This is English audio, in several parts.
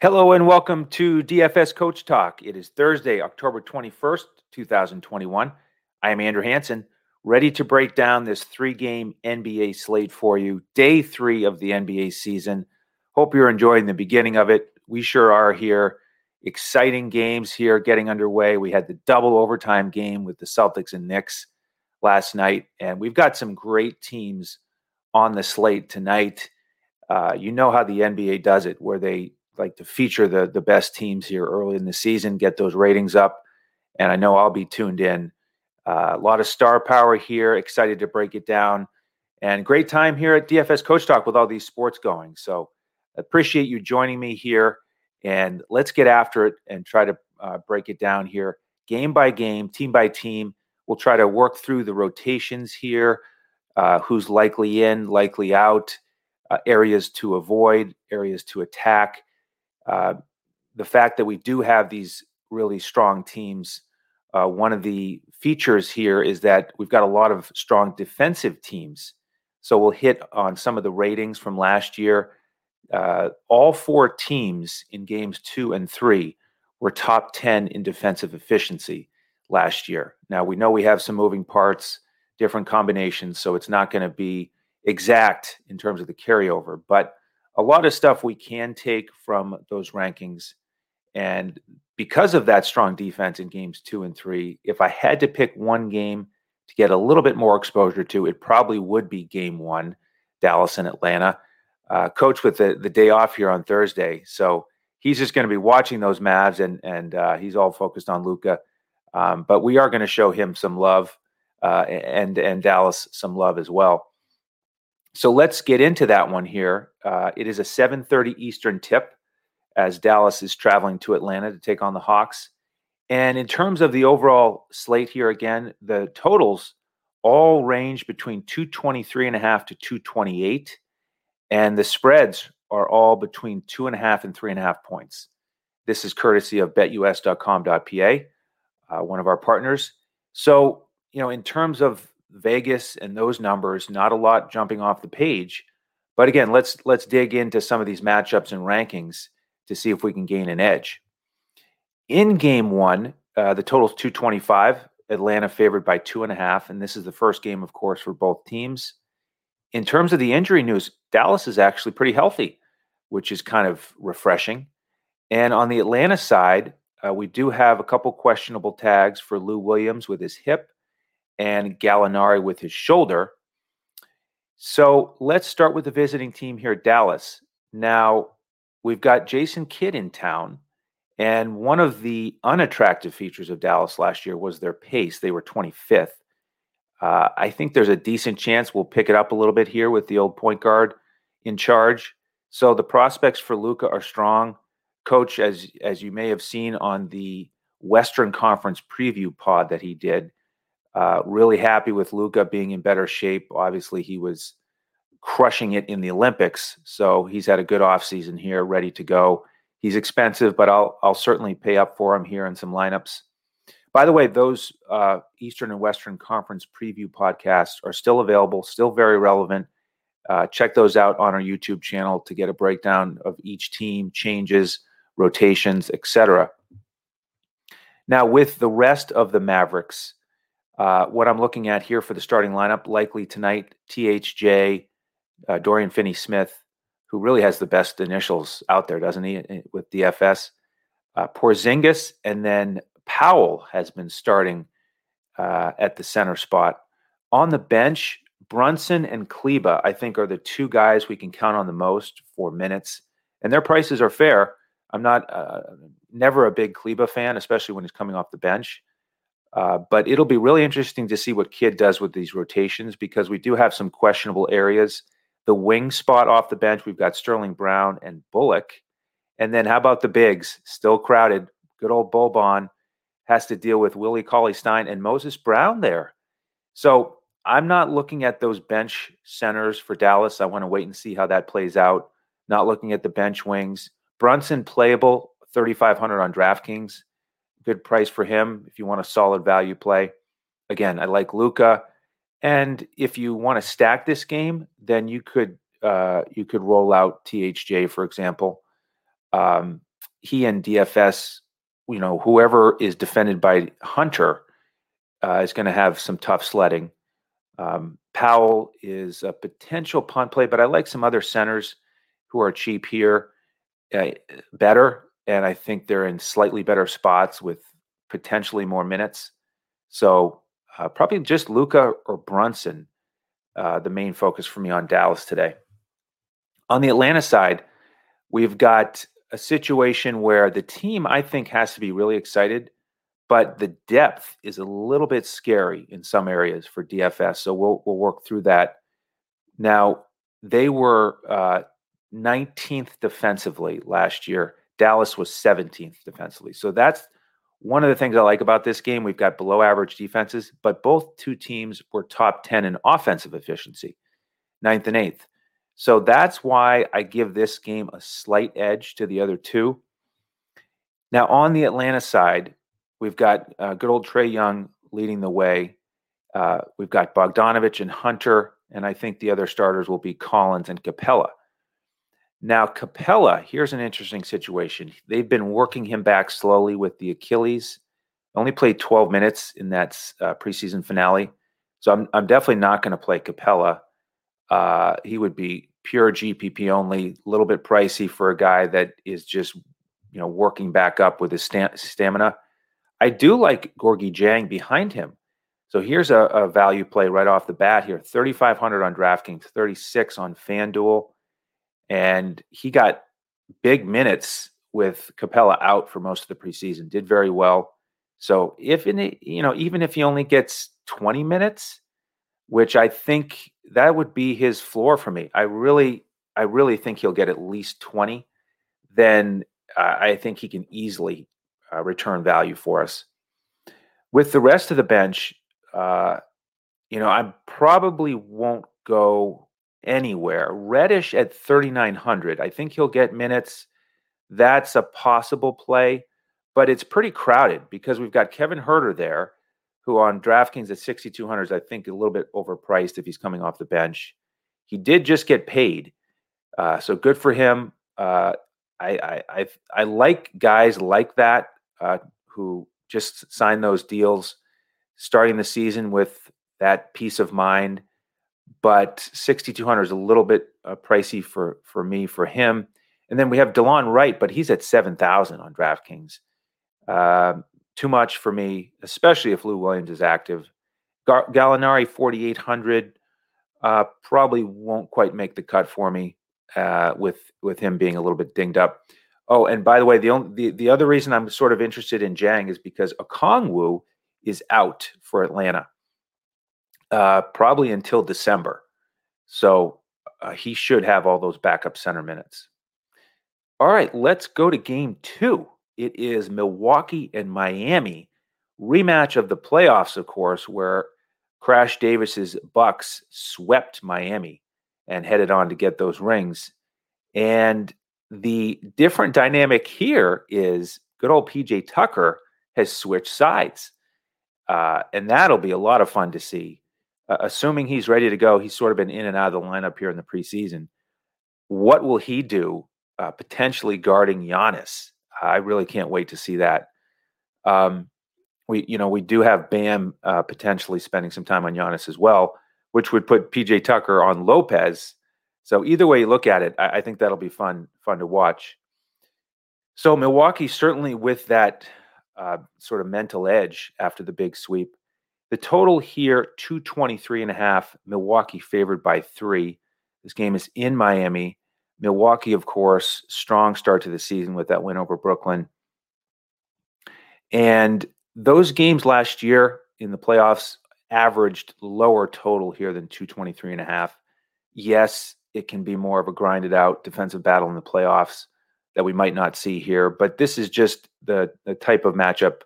Hello and welcome to DFS Coach Talk. It is Thursday, October 21st, 2021. I am Andrew Hanson, ready to break down this three game NBA slate for you. Day three of the NBA season. Hope you're enjoying the beginning of it. We sure are here. Exciting games here getting underway. We had the double overtime game with the Celtics and Knicks last night, and we've got some great teams on the slate tonight. Uh, you know how the NBA does it, where they like to feature the the best teams here early in the season, get those ratings up, and I know I'll be tuned in. Uh, a lot of star power here. Excited to break it down, and great time here at DFS Coach Talk with all these sports going. So appreciate you joining me here, and let's get after it and try to uh, break it down here, game by game, team by team. We'll try to work through the rotations here, uh, who's likely in, likely out, uh, areas to avoid, areas to attack uh, the fact that we do have these really strong teams, uh, one of the features here is that we've got a lot of strong defensive teams. So we'll hit on some of the ratings from last year. Uh, all four teams in games two and three were top 10 in defensive efficiency last year. Now we know we have some moving parts, different combinations, so it's not going to be exact in terms of the carryover, but a lot of stuff we can take from those rankings. And because of that strong defense in games two and three, if I had to pick one game to get a little bit more exposure to, it probably would be game one, Dallas and Atlanta. Uh, coach with the, the day off here on Thursday. So he's just going to be watching those Mavs and, and uh, he's all focused on Luka. Um, but we are going to show him some love uh, and, and Dallas some love as well. So let's get into that one here. Uh, it is a 7:30 Eastern tip as Dallas is traveling to Atlanta to take on the Hawks. And in terms of the overall slate here, again, the totals all range between 223 and a half to 228, and the spreads are all between two and a half and three and a half points. This is courtesy of betus.com.pa, uh, one of our partners. So, you know, in terms of Vegas and those numbers, not a lot jumping off the page. But again, let's let's dig into some of these matchups and rankings to see if we can gain an edge. In game one, uh, the total is 225. Atlanta favored by two and a half. And this is the first game, of course, for both teams. In terms of the injury news, Dallas is actually pretty healthy, which is kind of refreshing. And on the Atlanta side, uh, we do have a couple questionable tags for Lou Williams with his hip and Gallinari with his shoulder. So let's start with the visiting team here, Dallas. Now, we've got Jason Kidd in town. And one of the unattractive features of Dallas last year was their pace. They were 25th. Uh, I think there's a decent chance we'll pick it up a little bit here with the old point guard in charge. So the prospects for Luka are strong. Coach, as as you may have seen on the Western Conference preview pod that he did, uh, really happy with Luka being in better shape. Obviously, he was crushing it in the Olympics, so he's had a good offseason here, ready to go. He's expensive, but I'll I'll certainly pay up for him here in some lineups. By the way, those uh, Eastern and Western Conference preview podcasts are still available, still very relevant. Uh, check those out on our YouTube channel to get a breakdown of each team, changes, rotations, etc. Now, with the rest of the Mavericks, uh, what I'm looking at here for the starting lineup, likely tonight, THJ, uh, Dorian Finney Smith, who really has the best initials out there, doesn't he, eh, with DFS? Uh, Porzingis, and then Powell has been starting uh, at the center spot. On the bench, Brunson and Kleber, I think, are the two guys we can count on the most for minutes, and their prices are fair. I'm not uh, never a big Kleber fan, especially when he's coming off the bench. Uh, but it'll be really interesting to see what Kidd does with these rotations because we do have some questionable areas. The wing spot off the bench, we've got Sterling Brown and Bullock. And then how about the bigs? Still crowded. Good old Boban has to deal with Willie Cauley Stein and Moses Brown there. So I'm not looking at those bench centers for Dallas. I want to wait and see how that plays out. Not looking at the bench wings. Brunson playable, 3,500 on DraftKings good price for him if you want a solid value play. Again, I like Luka, and if you want to stack this game, then you could uh, you could roll out THJ for example. Um, he and DFS, you know, whoever is defended by Hunter uh, is going to have some tough sledding. Um, Powell is a potential punt play, but I like some other centers who are cheap here uh, better. And I think they're in slightly better spots with potentially more minutes. So uh, probably just Luka or Brunson, uh, the main focus for me on Dallas today. On the Atlanta side, we've got a situation where the team, I think, has to be really excited but the depth is a little bit scary in some areas for DFS. So we'll we'll work through that. Now they were uh, 19th defensively last year. Dallas was 17th defensively. So that's one of the things I like about this game. We've got below average defenses, but both two teams were top 10 in offensive efficiency, ninth and eighth. So that's why I give this game a slight edge to the other two. Now, on the Atlanta side, We've got uh, good old Trae Young leading the way. Uh, we've got Bogdanovich and Hunter, and I think the other starters will be Collins and Capela. Now, Capela, here's an interesting situation. They've been working him back slowly with the Achilles. Only played 12 minutes in that uh, preseason finale. So I'm, I'm definitely not going to play Capela. Uh, he would be pure GPP only, a little bit pricey for a guy that is just, you know, working back up with his sta- stamina. I do like Gorgui Dieng behind him. So here's a, a, value play right off the bat here 3,500 on DraftKings, 36 on FanDuel. And he got big minutes with Capela out for most of the preseason, did very well. So if in it, you know, even if he only gets 20 minutes, which I think that would be his floor for me. I really, I really think he'll get at least 20. Then uh, I think he can easily uh, return value for us. With the rest of the bench, uh, you know, I probably won't go anywhere. Reddish at 3,900. I think he'll get minutes. That's a possible play, but it's pretty crowded because we've got Kevin Huerter there, who on DraftKings at 6,200 is, I think, a little bit overpriced if he's coming off the bench. He did just get paid. Uh, so good for him. Uh, I, I, I I like guys like that uh, who just signed those deals, starting the season with that peace of mind. But 6,200 is a little bit uh, pricey for for me for him. And then we have Delon Wright, but he's at 7,000 on DraftKings. Uh, too much for me, especially if Lou Williams is active. Gar- Gallinari 4,800 uh, probably won't quite make the cut for me uh, with with him being a little bit dinged up. Oh, and by the way, the only the, the other reason I'm sort of interested in Dieng is because Okongwu is out for Atlanta, uh, probably until December. So uh, he should have all those backup center minutes. All right, let's go to game two. It is Milwaukee and Miami rematch of the playoffs, of course, where Crash Davis's Bucks swept Miami and headed on to get those rings. And the different dynamic here is good old PJ Tucker has switched sides. Uh, and that'll be a lot of fun to see. Uh, assuming he's ready to go, he's sort of been in and out of the lineup here in the preseason. What will he do uh, potentially guarding Giannis? I really can't wait to see that. Um, we, you know, we do have Bam uh, potentially spending some time on Giannis as well, which would put PJ Tucker on Lopez so either way you look at it, I, I think that'll be fun fun to watch. So Milwaukee certainly with that uh, sort of mental edge after the big sweep. The total here 223 and a half. Milwaukee favored by three. This game is in Miami. Milwaukee, of course, strong start to the season with that win over Brooklyn. And those games last year in the playoffs averaged lower total here than 223 and a half. Yes, it can be more of a grinded out defensive battle in the playoffs that we might not see here. But this is just the the type of matchup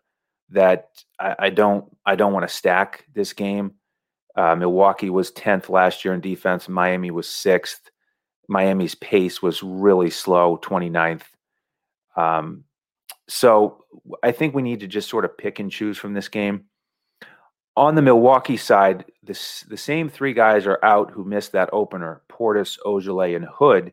that I, I don't I don't want to stack this game. Uh, Milwaukee was tenth last year in defense. Miami was sixth. Miami's pace was really slow, 29th. Um, so I think we need to just sort of pick and choose from this game on the Milwaukee side, this, the same three guys are out who missed that opener Portis, Ojeleye, and Hood.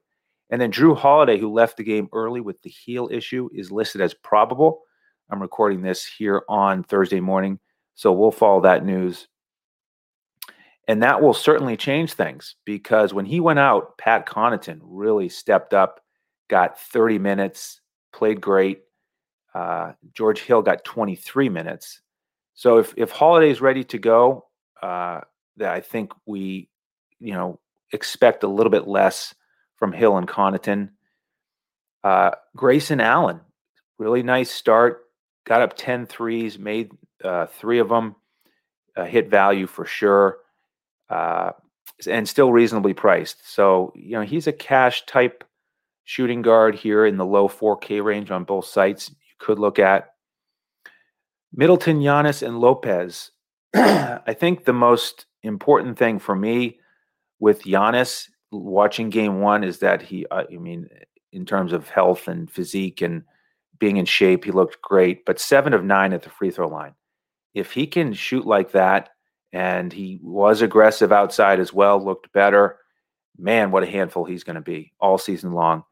And then Jrue Holiday, who left the game early with the heel issue, is listed as probable. I'm recording this here on Thursday morning, so we'll follow that news. And that will certainly change things because when he went out, Pat Connaughton really stepped up, got 30 minutes, played great. Uh, George Hill got 23 minutes. So if if Holiday is ready to go, uh, that I think we, you know, expect a little bit less from Hill and Connaughton. Uh, Grayson Allen, really nice start. Got up 10 threes, made uh, three of them, uh, hit value for sure uh, and still reasonably priced. So, you know, he's a cash type shooting guard here in the low 4K range on both sites. You could look at Middleton, Giannis, and Lopez. I think the most important thing for me with Giannis watching game one is that he, uh, I mean, in terms of health and physique and being in shape, he looked great, but seven of nine at the free throw line. If he can shoot like that and he was aggressive outside as well, looked better. Man, what a handful he's going to be all season long.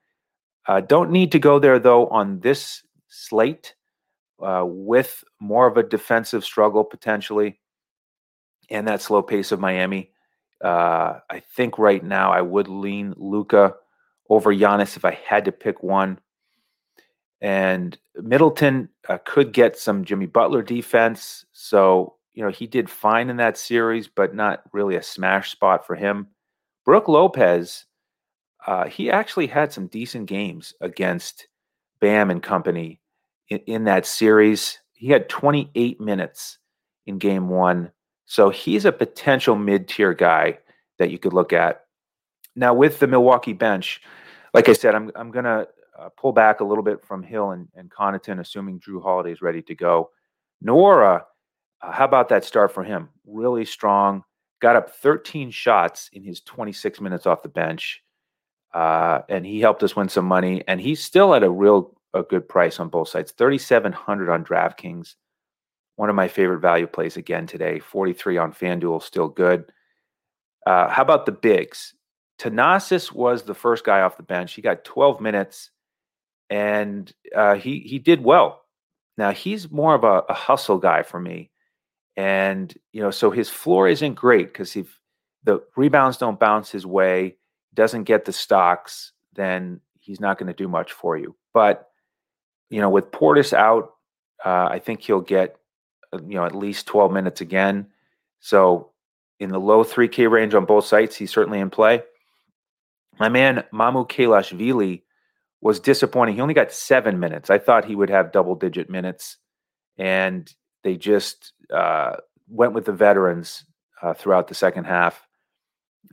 Uh, don't need to go there though on this slate uh, with more of a defensive struggle potentially and that slow pace of Miami. Uh, I think right now I would lean Luka over Giannis if I had to pick one. And Middleton uh, could get some Jimmy Butler defense. So you know, he did fine in that series, but not really a smash spot for him. Brook Lopez, uh, he actually had some decent games against Bam and company in, in that series. He had 28 minutes in game one. So he's a potential mid tier guy that you could look at. Now, with the Milwaukee bench, like I said, I'm, I'm going to uh, pull back a little bit from Hill and, and Connaughton, assuming Jrue Holiday is ready to go. Nwora uh, how about that start for him? Really strong. Got up 13 shots in his 26 minutes off the bench, uh, and he helped us win some money. And he's still at a real a good price on both sides. 3,700 on DraftKings. One of my favorite value plays again today. 43 on FanDuel, still good. Uh, how about the bigs? Thanasis was the first guy off the bench. He got 12 minutes, and uh, he he did well. Now he's more of a, a hustle guy for me. And, you know, so his floor isn't great because if the rebounds don't bounce his way, doesn't get the stocks, then he's not going to do much for you. But, you know, with Portis out, uh, I think he'll get, uh, you know, at least 12 minutes again. So in the low 3K range on both sites, he's certainly in play. My man, Mamukelashvili, was disappointing. He only got seven minutes. I thought he would have double digit minutes. And they just uh, went with the veterans uh, throughout the second half.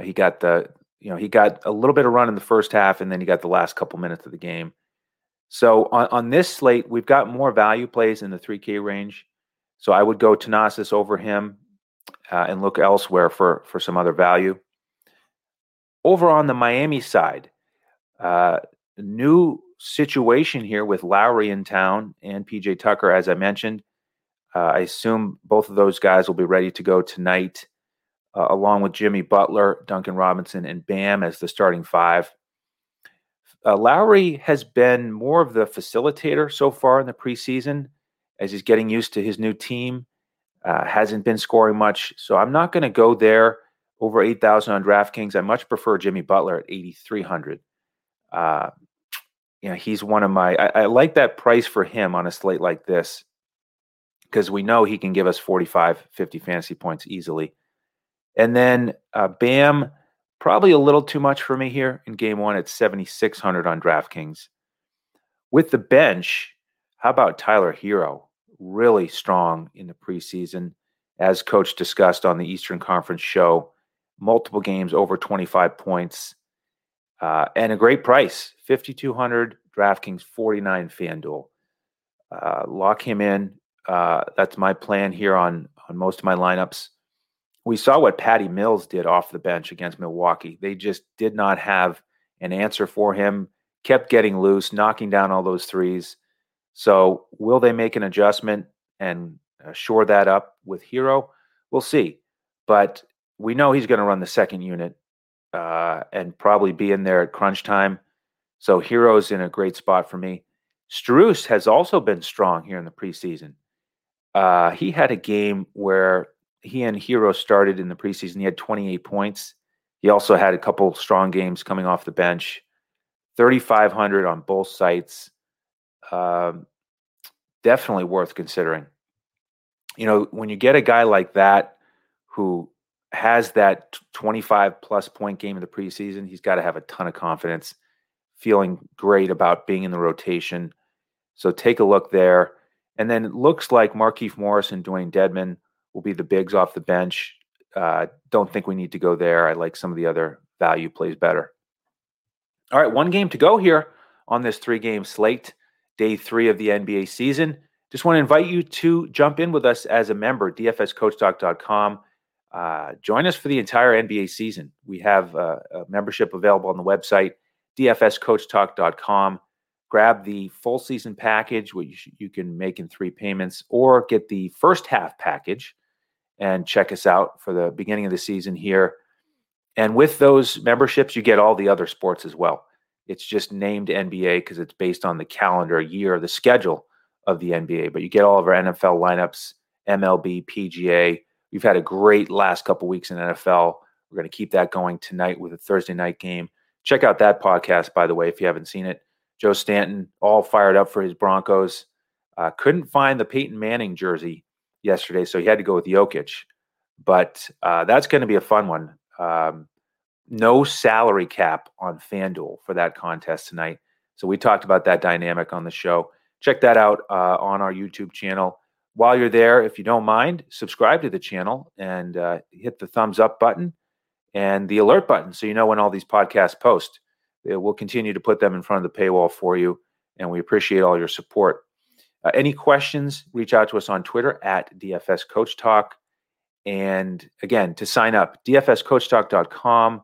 He got the you know he got a little bit of run in the first half, and then he got the last couple minutes of the game. So on, on this slate, we've got more value plays in the 3K range. So I would go Thanasis over him uh, and look elsewhere for for some other value. Over on the Miami side, uh, new situation here with Lowry in town and PJ Tucker, as I mentioned. Uh, I assume both of those guys will be ready to go tonight, uh, along with Jimmy Butler, Duncan Robinson, and Bam as the starting five. Uh, Lowry has been more of the facilitator so far in the preseason as he's getting used to his new team. Uh, hasn't been scoring much, so I'm not going to go there over 8,000 on DraftKings. I much prefer Jimmy Butler at 8,300. Uh, you know, he's one of my. I, I like that price for him on a slate like this because we know he can give us 45, 50 fantasy points easily. And then uh, Bam, probably a little too much for me here in game one at 7,600 on DraftKings. With the bench, how about Tyler Herro? Really strong in the preseason, as coach discussed on the Eastern Conference show. Multiple games over 25 points uh, and a great price 5,200 DraftKings, 49 FanDuel. Uh, lock him in uh, that's my plan here on on most of my lineups. We saw what Patty Mills did off the bench against Milwaukee. They just did not have an answer for him. Kept getting loose, knocking down all those threes. So, will they make an adjustment and uh, shore that up with Herro? We'll see. But we know he's going to run the second unit uh, and probably be in there at crunch time. So Herro's in a great spot for me. Strus has also been strong here in the preseason. Uh, he had a game where he and Herro started in the preseason. He had 28 points. He also had a couple strong games coming off the bench. 3,500 on both sites. Um, definitely worth considering. You know, when you get a guy like that who has that 25 plus point game in the preseason, he's got to have a ton of confidence, feeling great about being in the rotation. So take a look there. And then it looks like Markieff Morris and Dewayne Dedmon will be the bigs off the bench. Uh, don't think we need to go there. I like some of the other value plays better. All right, one game to go here on this three game slate, day three of the NBA season. Just want to invite you to jump in with us as a member, dfscoachtalk.com. Uh, join us for the entire NBA season. We have uh, a membership available on the website, dfscoachtalk.com. Grab the full season package, which you can make in three payments, or get the first half package and check us out for the beginning of the season here. And with those memberships, you get all the other sports as well. It's just named NBA because it's based on the calendar year, the schedule of the NBA. But you get all of our NFL lineups, MLB, PGA. We've had a great last couple weeks in NFL. We're going to keep that going tonight with a Thursday night game. Check out that podcast, by the way, if you haven't seen it. Joe Stanton, all fired up for his Broncos. Uh, couldn't find the Peyton Manning jersey yesterday, so he had to go with Jokic. But uh, that's going to be a fun one. Um, no salary cap on FanDuel for that contest tonight. So we talked about that dynamic on the show. Check that out uh, on our YouTube channel. While you're there, if you don't mind, subscribe to the channel and uh, hit the thumbs up button and the alert button so you know when all these podcasts post. We'll continue to put them in front of the paywall for you, and we appreciate all your support. Uh, any questions, reach out to us on Twitter at DFS Coach Talk. And again, to sign up, dfscoachtalk.com.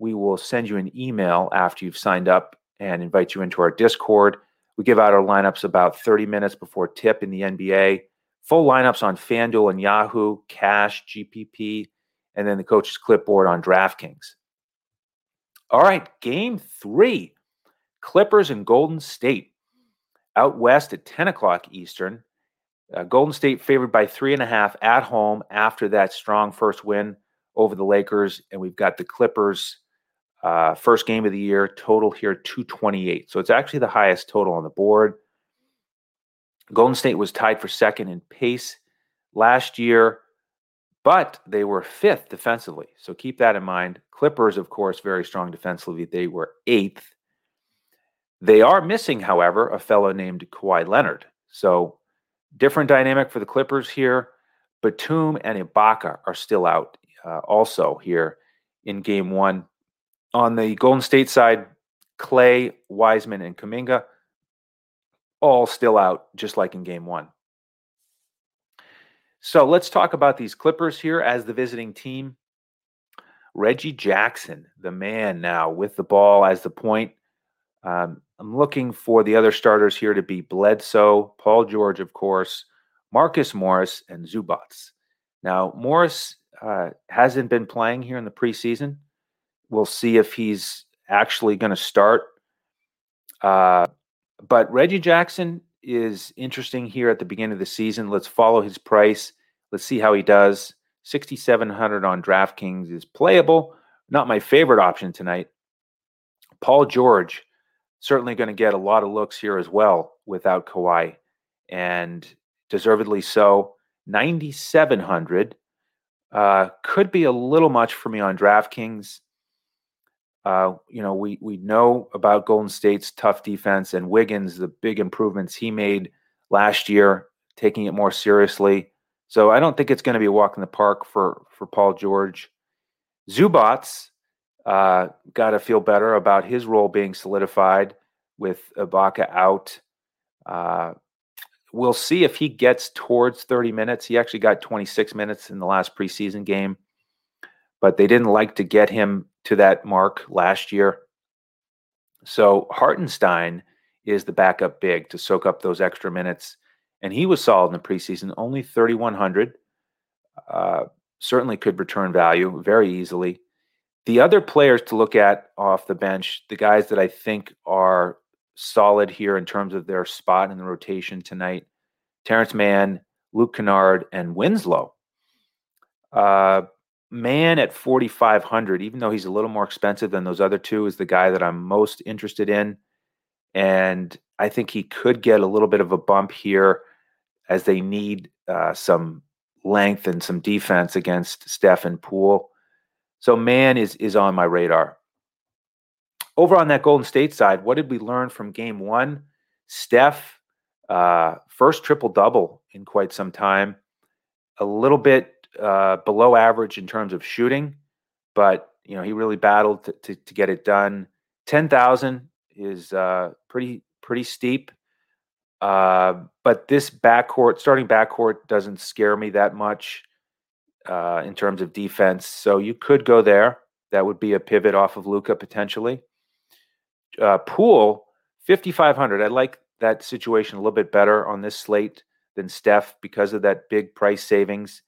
We will send you an email after you've signed up and invite you into our Discord. We give out our lineups about 30 minutes before tip in the NBA. Full lineups on FanDuel and Yahoo, Cash, GPP, and then the coach's clipboard on DraftKings. All right, game three Clippers and Golden State out west at 10 o'clock Eastern. Uh, Golden State favored by three and a half at home after that strong first win over the Lakers. And we've got the Clippers uh, first game of the year total here 228. So it's actually the highest total on the board. Golden State was tied for second in pace last year but they were fifth defensively. So keep that in mind. Clippers, of course, very strong defensively. They were eighth. They are missing, however, a fellow named Kawhi Leonard. So different dynamic for the Clippers here. Batum and Ibaka are still out uh, also here in game one. On the Golden State side, Clay, Wiseman, and Kuminga all still out, just like in game one. So let's talk about these Clippers here as the visiting team. Reggie Jackson, the man now with the ball as the point. Um, I'm looking for the other starters here to be Bledsoe, Paul George, of course, Marcus Morris, and Zubac. Now, Morris uh, hasn't been playing here in the preseason. We'll see if he's actually going to start. Uh, but Reggie Jackson is interesting here at the beginning of the season. Let's follow his price. Let's see how he does. 6,700 on DraftKings is playable. Not my favorite option tonight. Paul George, certainly going to get a lot of looks here as well without Kawhi, and deservedly so. 9,700 uh, could be a little much for me on DraftKings. Uh, you know, we we know about Golden State's tough defense and Wiggins, the big improvements he made last year, taking it more seriously. So I don't think it's going to be a walk in the park for for Paul George. Zubac uh, got to feel better about his role being solidified with Ibaka out. Uh, we'll see if he gets towards 30 minutes. He actually got 26 minutes in the last preseason game, but they didn't like to get him to that mark last year. So Hartenstein is the backup big to soak up those extra minutes. And he was solid in the preseason, only 3,100. Uh, certainly could return value very easily. The other players to look at off the bench, the guys that I think are solid here in terms of their spot in the rotation tonight Terrence Mann, Luke Kennard, and Winslow. Uh, Mann at 4,500, even though he's a little more expensive than those other two, is the guy that I'm most interested in. And I think he could get a little bit of a bump here as they need uh, some length and some defense against Steph and Poole. So Mann is is on my radar. Over on that Golden State side, what did we learn from game one? Steph, uh, first triple double in quite some time, a little bit uh, below average in terms of shooting, but you know he really battled to, to, to get it done. Ten thousand is uh, pretty pretty steep, uh, but this backcourt, starting backcourt, doesn't scare me that much uh, in terms of defense. So you could go there. That would be a pivot off of Luka potentially. Uh, Poole, 5,500. I like that situation a little bit better on this slate than Steph because of that big price savings.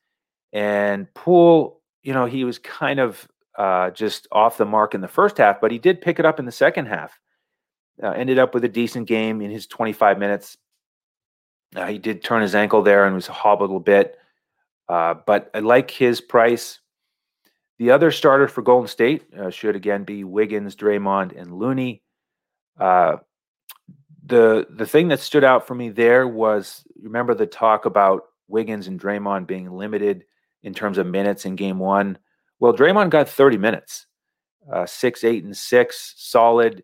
And Poole, you know, he was kind of uh, just off the mark in the first half, but he did pick it up in the second half. Uh, ended up with a decent game in his 25 minutes. Uh, he did turn his ankle there and was hobbled a little bit, uh, but I like his price. The other starter for Golden State uh, should again be Wiggins, Draymond, and Looney. Uh, the the thing that stood out for me there was remember the talk about Wiggins and Draymond being limited in terms of minutes in game one. Well, Draymond got 30 minutes, uh, six, eight, and six, solid.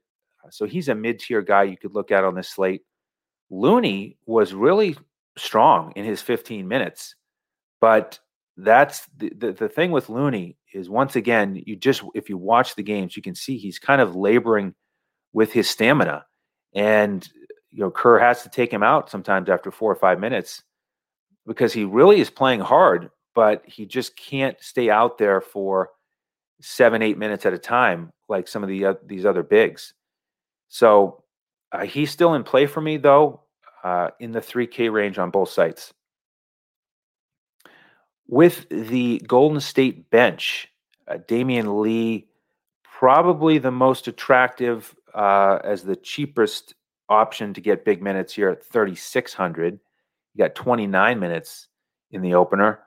So he's a mid tier guy you could look at on this slate. Looney was really strong in his 15 minutes, but that's the, the, the thing with Looney is once again, you just, if you watch the games, you can see he's kind of laboring with his stamina. And, you know, Kerr has to take him out sometimes after four or five minutes because he really is playing hard, but he just can't stay out there for seven, eight minutes at a time like some of the uh, these other bigs. So uh, he's still in play for me though, uh, in the 3K range on both sites. With the Golden State bench, uh, Damion Lee, probably the most attractive uh, as the cheapest option to get big minutes here at 3,600. He got 29 minutes in the opener.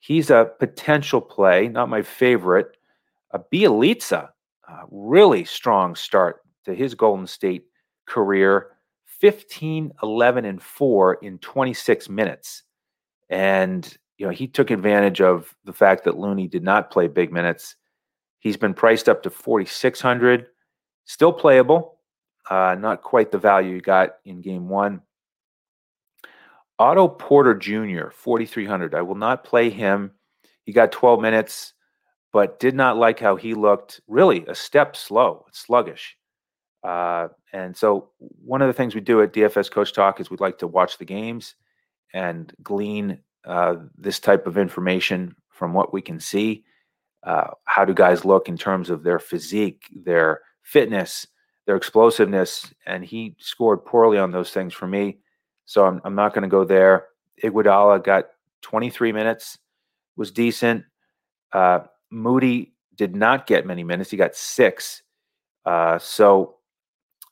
He's a potential play, not my favorite. A Bjelica, really strong start to his Golden State career 15, 11, and 4 in 26 minutes. And, you know, he took advantage of the fact that Looney did not play big minutes. He's been priced up to 4,600, still playable, uh, not quite the value you got in game one. Otto Porter Jr., 4,300. I will not play him. He got 12 minutes, but did not like how he looked. Really, a step slow, sluggish. Uh, and so, one of the things we do at DFS Coach Talk is we'd like to watch the games and glean uh, this type of information from what we can see. Uh, how do guys look in terms of their physique, their fitness, their explosiveness? And he scored poorly on those things for me. So I'm, I'm not going to go there. Iguodala got 23 minutes, was decent. Uh, Moody did not get many minutes. He got six. Uh, so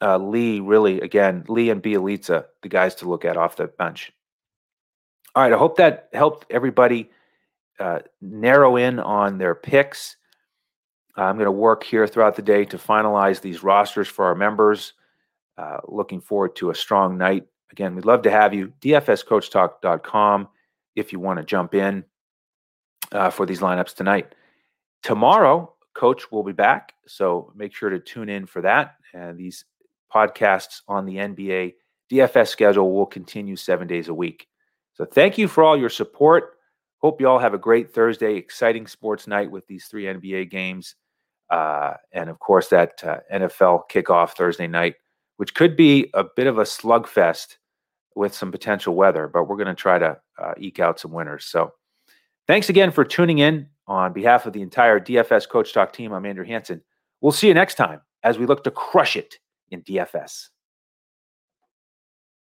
uh, Lee really, again, Lee and Bjelica, the guys to look at off the bench. All right, I hope that helped everybody uh, narrow in on their picks. I'm going to work here throughout the day to finalize these rosters for our members. Uh, looking forward to a strong night Again, we'd love to have you. DFSCoachTalk.com if you want to jump in uh, for these lineups tonight. Tomorrow, Coach will be back. So make sure to tune in for that. And these podcasts on the NBA DFS schedule will continue seven days a week. So thank you for all your support. Hope you all have a great Thursday, exciting sports night with these three NBA games. Uh, and of course, that uh, NFL kickoff Thursday night which could be a bit of a slugfest with some potential weather, but we're going to try to uh, eke out some winners. So thanks again for tuning in on behalf of the entire DFS Coach Talk team. I'm Andrew Hanson. We'll see you next time as we look to crush it in DFS.